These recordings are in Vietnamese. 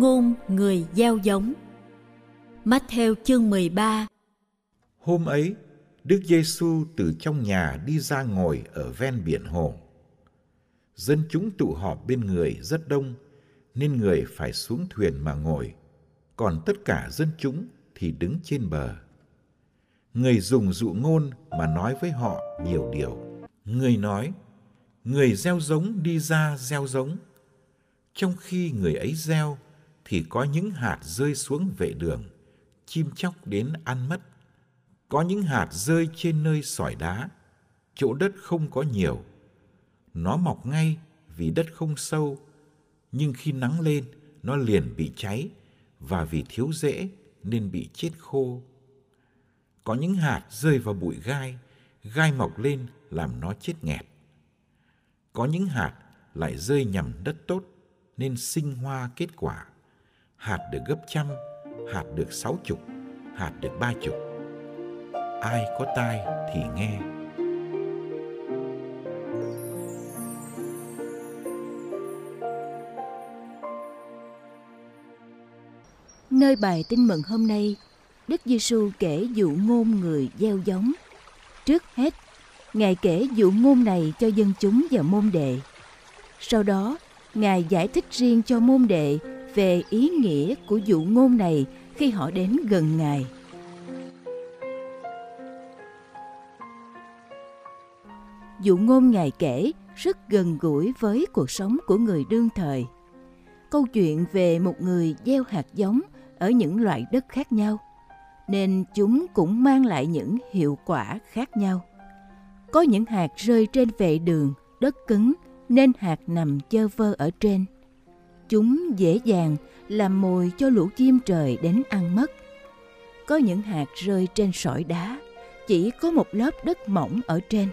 Ngôn người gieo giống Matthew chương 13 Hôm ấy, Đức Giêsu từ trong nhà đi ra ngồi ở ven biển hồ. Dân chúng tụ họp bên người rất đông, nên người phải xuống thuyền mà ngồi, còn tất cả dân chúng thì đứng trên bờ. Người dùng dụ ngôn mà nói với họ nhiều điều. Người nói, người gieo giống đi ra gieo giống. Trong khi người ấy gieo, thì có những hạt rơi xuống vệ đường, chim chóc đến ăn mất. Có những hạt rơi trên nơi sỏi đá, chỗ đất không có nhiều. Nó mọc ngay vì đất không sâu, nhưng khi nắng lên, nó liền bị cháy và vì thiếu rễ nên bị chết khô. Có những hạt rơi vào bụi gai, gai mọc lên làm nó chết nghẹt. Có những hạt lại rơi nhằm đất tốt nên sinh hoa kết quả. Hạt được gấp trăm, hạt được sáu chục, hạt được ba chục. Ai có tai thì nghe. Nơi bài tin mừng hôm nay, Đức Giêsu kể dụ ngôn người gieo giống. Trước hết, Ngài kể dụ ngôn này cho dân chúng và môn đệ. Sau đó, Ngài giải thích riêng cho môn đệ về ý nghĩa của dụ ngôn này khi họ đến gần Ngài. Dụ ngôn Ngài kể rất gần gũi với cuộc sống của người đương thời. Câu chuyện về một người gieo hạt giống ở những loại đất khác nhau, nên chúng cũng mang lại những hiệu quả khác nhau. Có những hạt rơi trên vệ đường, đất cứng nên hạt nằm chơ vơ ở trên. Chúng dễ dàng làm mồi cho lũ chim trời đến ăn mất. Có những hạt rơi trên sỏi đá, chỉ có một lớp đất mỏng ở trên.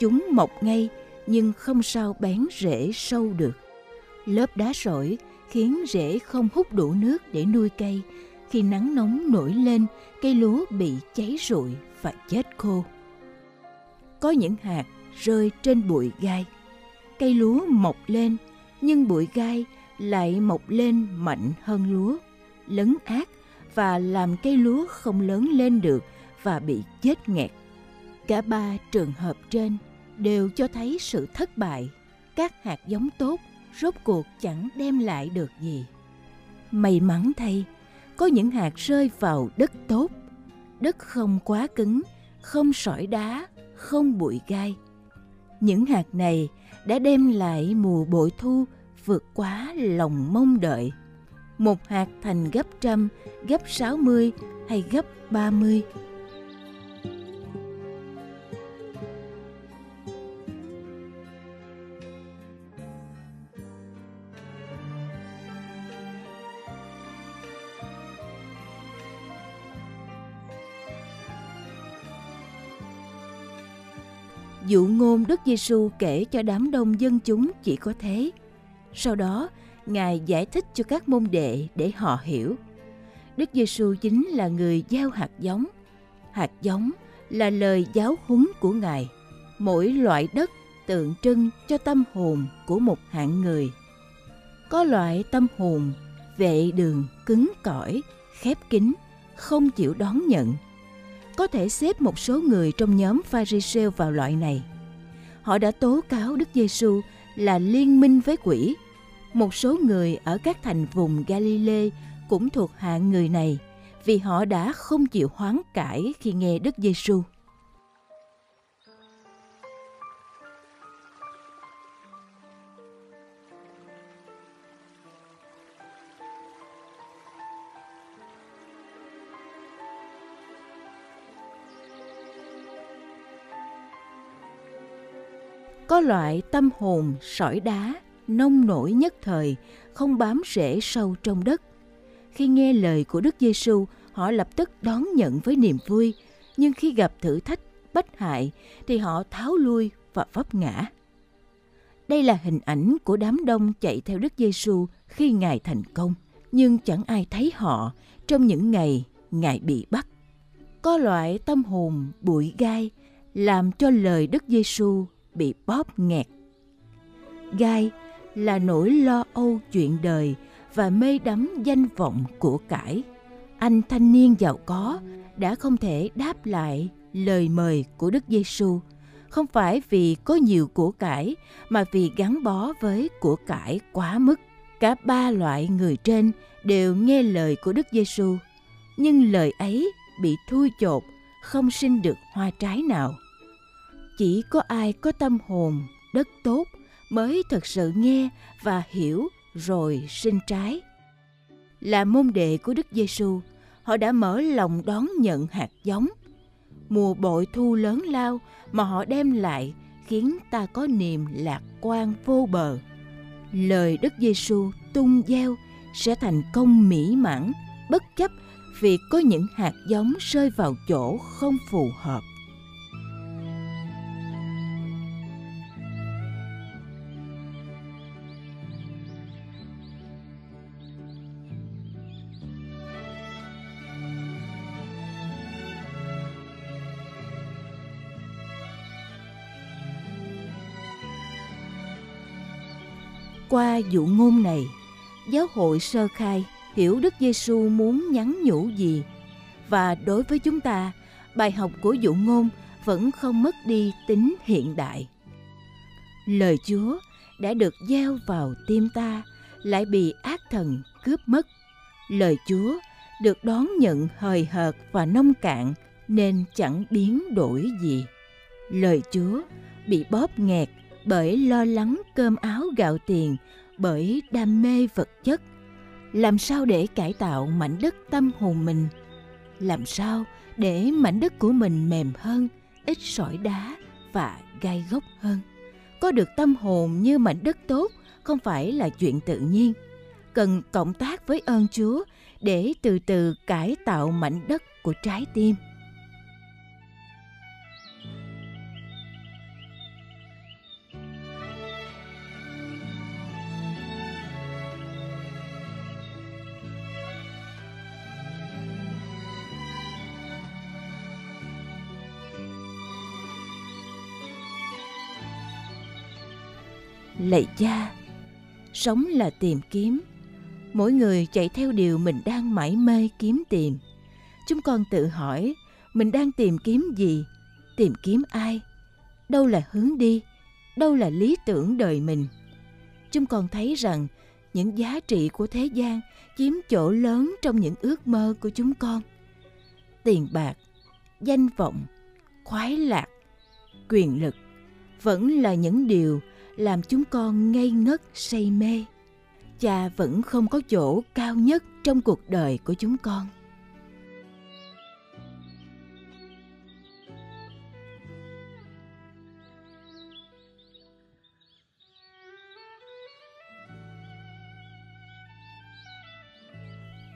Chúng mọc ngay nhưng không sao bén rễ sâu được. Lớp đá sỏi khiến rễ không hút đủ nước để nuôi cây. Khi nắng nóng nổi lên, cây lúa bị cháy rụi và chết khô. Có những hạt rơi trên bụi gai. Cây lúa mọc lên, nhưng bụi gai lại mọc lên mạnh hơn lúa, lấn át và làm cây lúa không lớn lên được và bị chết nghẹt. Cả ba trường hợp trên đều cho thấy sự thất bại. Các hạt giống tốt rốt cuộc chẳng đem lại được gì. May mắn thay, có những hạt rơi vào đất tốt, đất không quá cứng, không sỏi đá, không bụi gai. Những hạt này đã đem lại mùa bội thu vượt quá lòng mong đợi. Một hạt thành gấp trăm, gấp sáu mươi hay gấp ba mươi. Dụ ngôn Đức Giêsu kể cho đám đông dân chúng chỉ có thế. Sau đó, Ngài giải thích cho các môn đệ để họ hiểu. Đức Giêsu chính là người gieo hạt giống. Hạt giống là lời giáo huấn của Ngài. Mỗi loại đất tượng trưng cho tâm hồn của một hạng người. Có loại tâm hồn vệ đường cứng cỏi, khép kín, không chịu đón nhận. Có thể xếp một số người trong nhóm Pharisee vào loại này. họ đã tố cáo Đức Giêsu là liên minh với quỷ. Một số người ở các thành vùng Galilee cũng thuộc hạng người này vì họ đã không chịu hoán cải khi nghe Đức Giêsu. Có loại tâm hồn sỏi đá, nông nổi nhất thời, không bám rễ sâu trong đất. Khi nghe lời của Đức Giêsu, họ lập tức đón nhận với niềm vui, nhưng khi gặp thử thách bất hại thì họ tháo lui và vấp ngã. Đây là hình ảnh của đám đông chạy theo Đức Giêsu khi Ngài thành công, nhưng chẳng ai thấy họ trong những ngày Ngài bị bắt. Có loại tâm hồn bụi gai làm cho lời Đức Giêsu bị bóp nghẹt. Gai là nỗi lo âu chuyện đời và mê đắm danh vọng của cải. Anh thanh niên giàu có đã không thể đáp lại lời mời của Đức Giêsu, không phải vì có nhiều của cải mà vì gắn bó với của cải quá mức. Cả ba loại người trên đều nghe lời của Đức Giêsu, nhưng lời ấy bị thui chột, không sinh được hoa trái nào chỉ có ai có tâm hồn đất tốt mới thật sự nghe và hiểu rồi sinh trái. Là môn đệ của đức giêsu họ đã mở lòng đón nhận hạt giống. Mùa bội thu lớn lao mà họ đem lại khiến ta có niềm lạc quan vô bờ. Lời đức giêsu tung gieo sẽ thành công mỹ mãn, bất chấp việc có những hạt giống rơi vào chỗ không phù hợp. Qua dụ ngôn này, giáo hội sơ khai hiểu Đức Giêsu muốn nhắn nhủ gì và đối với chúng ta, bài học của dụ ngôn vẫn không mất đi tính hiện đại. Lời Chúa đã được gieo vào tim ta lại bị ác thần cướp mất. Lời Chúa được đón nhận hời hợt và nông cạn nên chẳng biến đổi gì. Lời Chúa bị bóp nghẹt bởi lo lắng cơm áo gạo tiền, bởi đam mê vật chất. Làm sao để cải tạo mảnh đất tâm hồn mình? Làm sao để mảnh đất của mình mềm hơn, ít sỏi đá và gai gốc hơn? Có được tâm hồn như mảnh đất tốt không phải là chuyện tự nhiên. Cần cộng tác với ơn Chúa để từ từ cải tạo mảnh đất của trái tim. Lạy cha sống là tìm kiếm. Mỗi người chạy theo điều mình đang mãi mê kiếm tìm. Chúng con tự hỏi, mình đang tìm kiếm gì? Tìm kiếm ai? Đâu là hướng đi? Đâu là lý tưởng đời mình? Chúng con thấy rằng, những giá trị của thế gian chiếm chỗ lớn trong những ước mơ của chúng con. Tiền bạc, danh vọng, khoái lạc, quyền lực vẫn là những điều làm chúng con ngây ngất, say mê. Cha vẫn không có chỗ cao nhất trong cuộc đời của chúng con.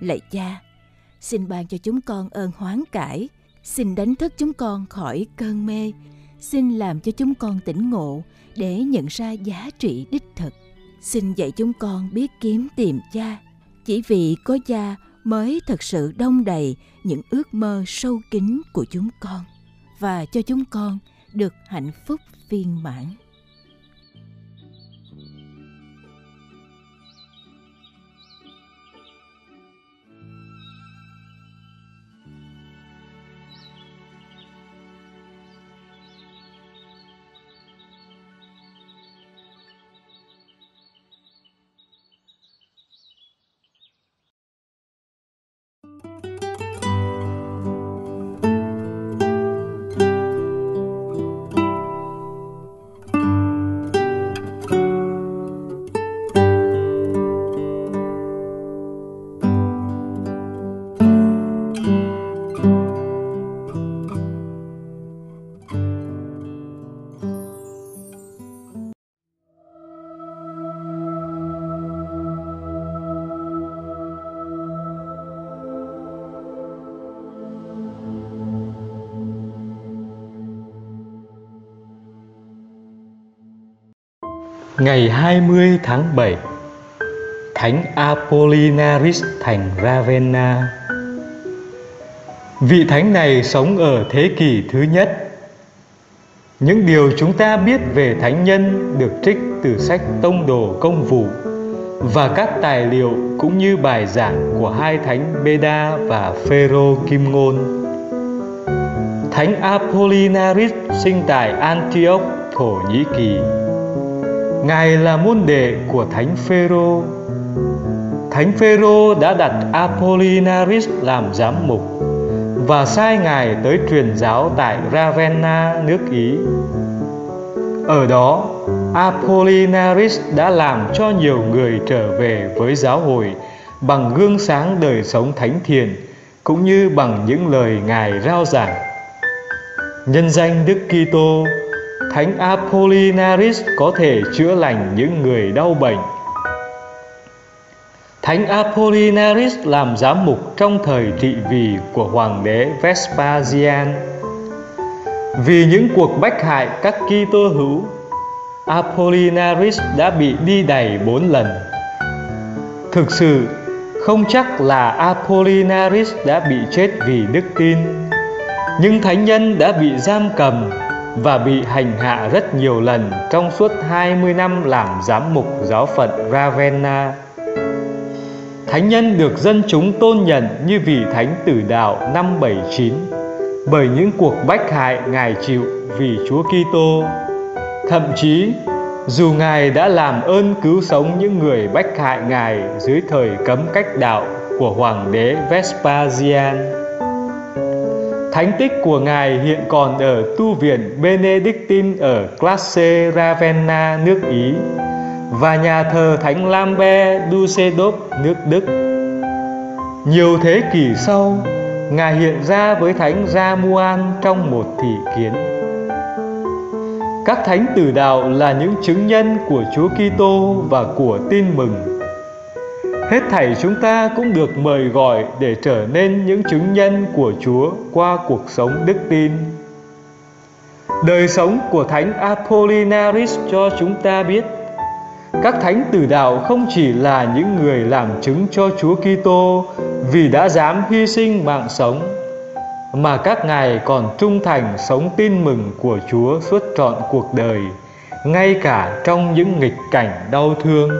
Lạy cha, xin ban cho chúng con ơn hoán cải, xin đánh thức chúng con khỏi cơn mê xin làm cho chúng con tỉnh ngộ để nhận ra giá trị đích thực. Xin dạy chúng con biết kiếm tìm cha. Chỉ vì có cha mới thật sự đông đầy những ước mơ sâu kín của chúng con và cho chúng con được hạnh phúc viên mãn. Ngày 20 tháng 7 Thánh Apollinaris thành Ravenna Vị thánh này sống ở thế kỷ thứ nhất Những điều chúng ta biết về thánh nhân được trích từ sách Tông Đồ Công Vụ và các tài liệu cũng như bài giảng của hai thánh Beda và Phêrô Kim Ngôn. Thánh Apollinaris sinh tại Antioch, Thổ Nhĩ Kỳ. Ngài là môn đệ của thánh Phêrô. Thánh Phêrô đã đặt Apollinaris làm giám mục và sai ngài tới truyền giáo tại Ravenna, nước Ý. Ở đó, Apollinaris đã làm cho nhiều người trở về với giáo hội bằng gương sáng đời sống thánh thiện cũng như bằng những lời ngài rao giảng. Nhân danh Đức Kitô, Thánh Apollinaris có thể chữa lành những người đau bệnh. Thánh Apollinaris làm giám mục trong thời trị vì của hoàng đế Vespasian. Vì những cuộc bách hại các Kitô hữu Apollinaris đã bị đi đày bốn lần. Thực sự, không chắc là Apollinaris đã bị chết vì đức tin, nhưng thánh nhân đã bị giam cầm và bị hành hạ rất nhiều lần trong suốt 20 năm làm giám mục giáo phận Ravenna. Thánh nhân được dân chúng tôn nhận như vị thánh tử đạo năm 79 bởi những cuộc bách hại Ngài chịu vì Chúa Kitô Thậm chí, dù Ngài đã làm ơn cứu sống những người bách hại Ngài dưới thời cấm cách đạo của Hoàng đế Vespasian. Thánh tích của Ngài hiện còn ở tu viện Benedictine ở Classe Ravenna, nước Ý và nhà thờ Thánh Lambert Dusseldorf, nước Đức. Nhiều thế kỷ sau, Ngài hiện ra với Thánh Ramuan trong một thị kiến. Các thánh tử đạo là những chứng nhân của Chúa Kitô và của tin mừng. Hết thảy chúng ta cũng được mời gọi để trở nên những chứng nhân của Chúa qua cuộc sống đức tin. Đời sống của Thánh Apollinaris cho chúng ta biết các thánh tử đạo không chỉ là những người làm chứng cho Chúa Kitô vì đã dám hy sinh mạng sống mà các ngài còn trung thành sống tin mừng của Chúa suốt trọn cuộc đời, ngay cả trong những nghịch cảnh đau thương.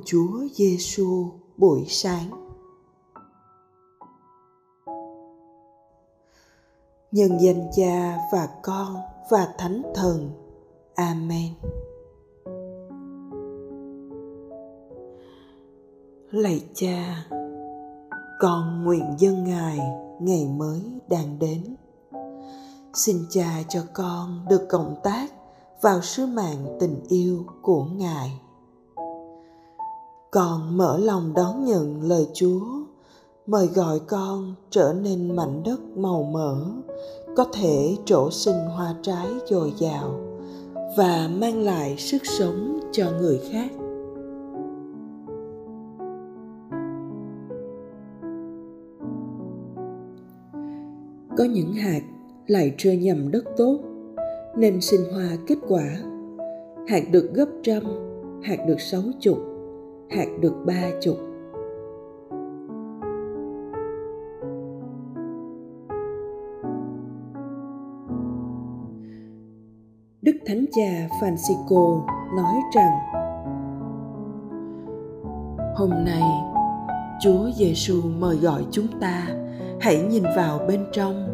Cùng Chúa Giêsu buổi sáng Nhân danh Cha và Con và Thánh Thần. Amen. Lạy Cha, con nguyện dân ngài ngày mới đang đến xin cha cho con được cộng tác vào sứ mạng tình yêu của ngài con mở lòng đón nhận lời chúa. Mời gọi con trở nên mảnh đất màu mỡ, có thể trổ sinh hoa trái dồi dào và mang lại sức sống cho người khác. Có những hạt lại rơi nhầm đất tốt, nên sinh hoa kết quả. Hạt được gấp trăm, hạt được sáu chục hạt được ba chục Đức Thánh Cha Francisco nói rằng Hôm nay, Chúa Giêsu mời gọi chúng ta hãy nhìn vào bên trong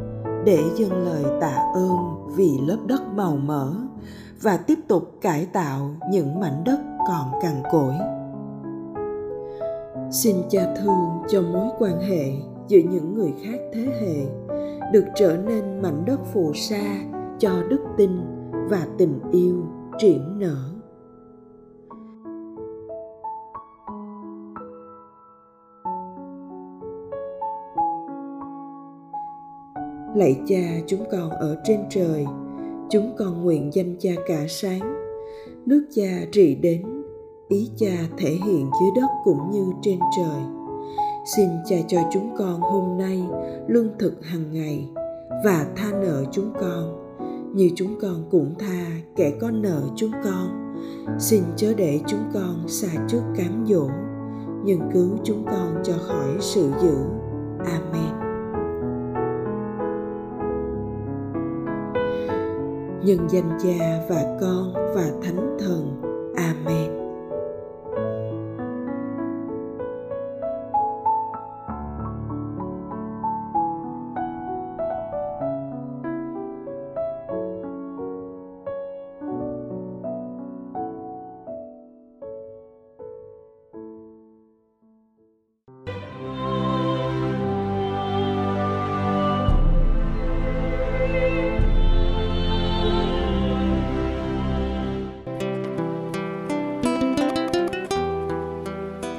để dâng lời tạ ơn vì lớp đất màu mỡ và tiếp tục cải tạo những mảnh đất còn cằn cỗi. Xin cha thương cho mối quan hệ giữa những người khác thế hệ, được trở nên mảnh đất phù sa cho đức tin và tình yêu triển nở. Lạy cha, chúng con ở trên trời, chúng con nguyện danh cha cả sáng. Nước cha trị đến ý cha thể hiện dưới đất cũng như trên trời. Xin cha cho chúng con hôm nay lương thực hàng ngày và tha nợ chúng con, như chúng con cũng tha kẻ có nợ chúng con. Xin chớ để chúng con xa trước cám dỗ, nhưng cứu chúng con cho khỏi sự dữ. Amen. Nhân danh cha và con và thánh thần